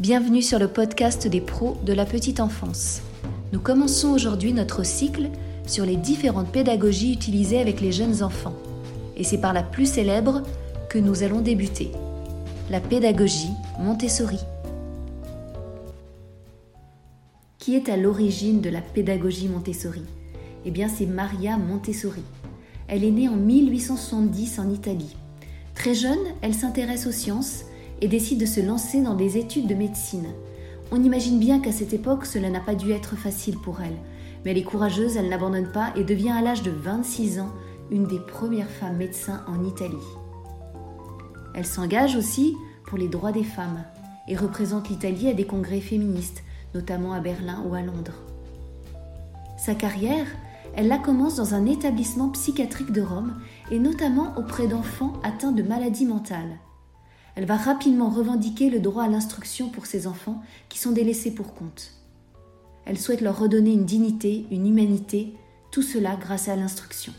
Bienvenue sur le podcast des pros de la petite enfance. Nous commençons aujourd'hui notre cycle sur les différentes pédagogies utilisées avec les jeunes enfants. Et c'est par la plus célèbre que nous allons débuter. La pédagogie Montessori. Qui est à l'origine de la pédagogie Montessori? Eh bien c'est Maria Montessori. Elle est née en 1870 en Italie. Très jeune, elle s'intéresse aux sciences et décide de se lancer dans des études de médecine. On imagine bien qu'à cette époque, cela n'a pas dû être facile pour elle, mais elle est courageuse, elle n'abandonne pas et devient à l'âge de 26 ans une des premières femmes médecins en Italie. Elle s'engage aussi pour les droits des femmes et représente l'Italie à des congrès féministes, notamment à Berlin ou à Londres. Sa carrière, elle la commence dans un établissement psychiatrique de Rome et notamment auprès d'enfants atteints de maladies mentales. Elle va rapidement revendiquer le droit à l'instruction pour ces enfants qui sont délaissés pour compte. Elle souhaite leur redonner une dignité, une humanité, tout cela grâce à l'instruction.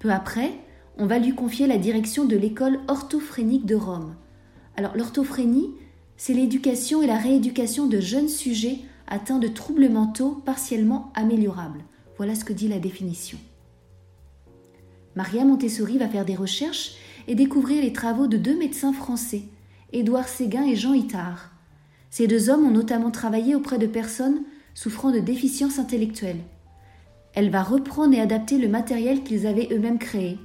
Peu après, on va lui confier la direction de l'école orthophrénique de Rome. Alors l'orthophrénie, c'est l'éducation et la rééducation de jeunes sujets atteints de troubles mentaux partiellement améliorables. Voilà ce que dit la définition. Maria Montessori va faire des recherches et découvrir les travaux de deux médecins français, Édouard Séguin et Jean Itard. Ces deux hommes ont notamment travaillé auprès de personnes souffrant de déficiences intellectuelles. Elle va reprendre et adapter le matériel qu'ils avaient eux-mêmes créé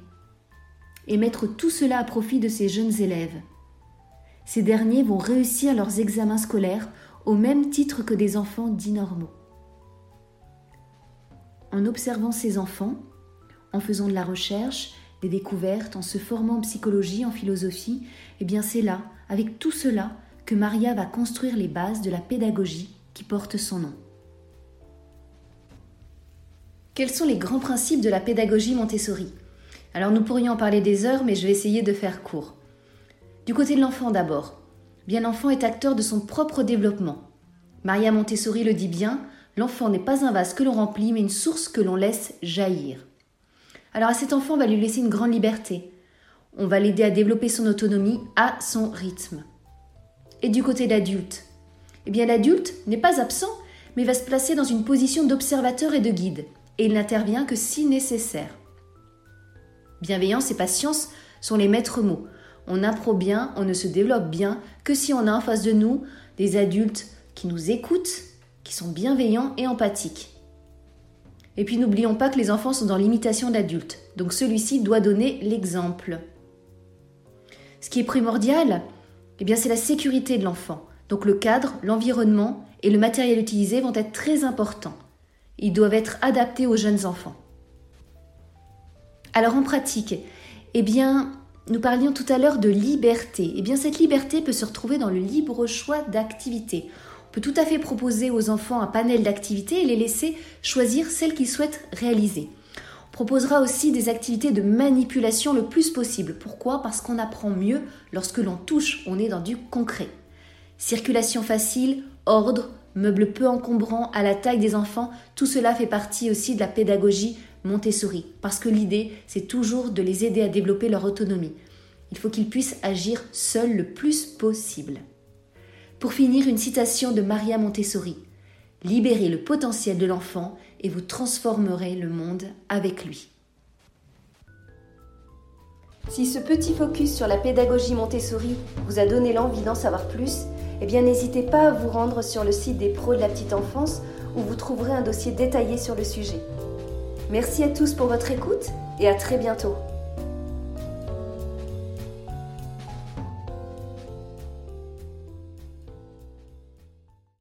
et mettre tout cela à profit de ces jeunes élèves. Ces derniers vont réussir leurs examens scolaires au même titre que des enfants dits normaux. En observant ces enfants, en faisant de la recherche, des découvertes, en se formant en psychologie, en philosophie, eh bien c'est là, avec tout cela, que Maria va construire les bases de la pédagogie qui porte son nom. Quels sont les grands principes de la pédagogie Montessori? Alors nous pourrions en parler des heures, mais je vais essayer de faire court. Du côté de l'enfant d'abord. Bien l'enfant est acteur de son propre développement. Maria Montessori le dit bien, l'enfant n'est pas un vase que l'on remplit, mais une source que l'on laisse jaillir. Alors à cet enfant, on va lui laisser une grande liberté. On va l'aider à développer son autonomie à son rythme. Et du côté de l'adulte Eh bien l'adulte n'est pas absent, mais va se placer dans une position d'observateur et de guide, et il n'intervient que si nécessaire. Bienveillance et patience sont les maîtres mots. On apprend bien, on ne se développe bien que si on a en face de nous des adultes qui nous écoutent, qui sont bienveillants et empathiques. Et puis n'oublions pas que les enfants sont dans l'imitation d'adultes, donc celui-ci doit donner l'exemple. Ce qui est primordial, eh c'est la sécurité de l'enfant. Donc le cadre, l'environnement et le matériel utilisé vont être très importants. Ils doivent être adaptés aux jeunes enfants. Alors en pratique, eh nous parlions tout à l'heure de liberté. Eh bien, cette liberté peut se retrouver dans le libre choix d'activités peut tout à fait proposer aux enfants un panel d'activités et les laisser choisir celles qu'ils souhaitent réaliser. On proposera aussi des activités de manipulation le plus possible. Pourquoi? Parce qu'on apprend mieux lorsque l'on touche, on est dans du concret. Circulation facile, ordre, meubles peu encombrants à la taille des enfants, tout cela fait partie aussi de la pédagogie Montessori, parce que l'idée, c'est toujours de les aider à développer leur autonomie. Il faut qu'ils puissent agir seuls le plus possible. Pour finir, une citation de Maria Montessori. Libérez le potentiel de l'enfant et vous transformerez le monde avec lui. Si ce petit focus sur la pédagogie Montessori vous a donné l'envie d'en savoir plus, eh bien n'hésitez pas à vous rendre sur le site des pros de la petite enfance où vous trouverez un dossier détaillé sur le sujet. Merci à tous pour votre écoute et à très bientôt.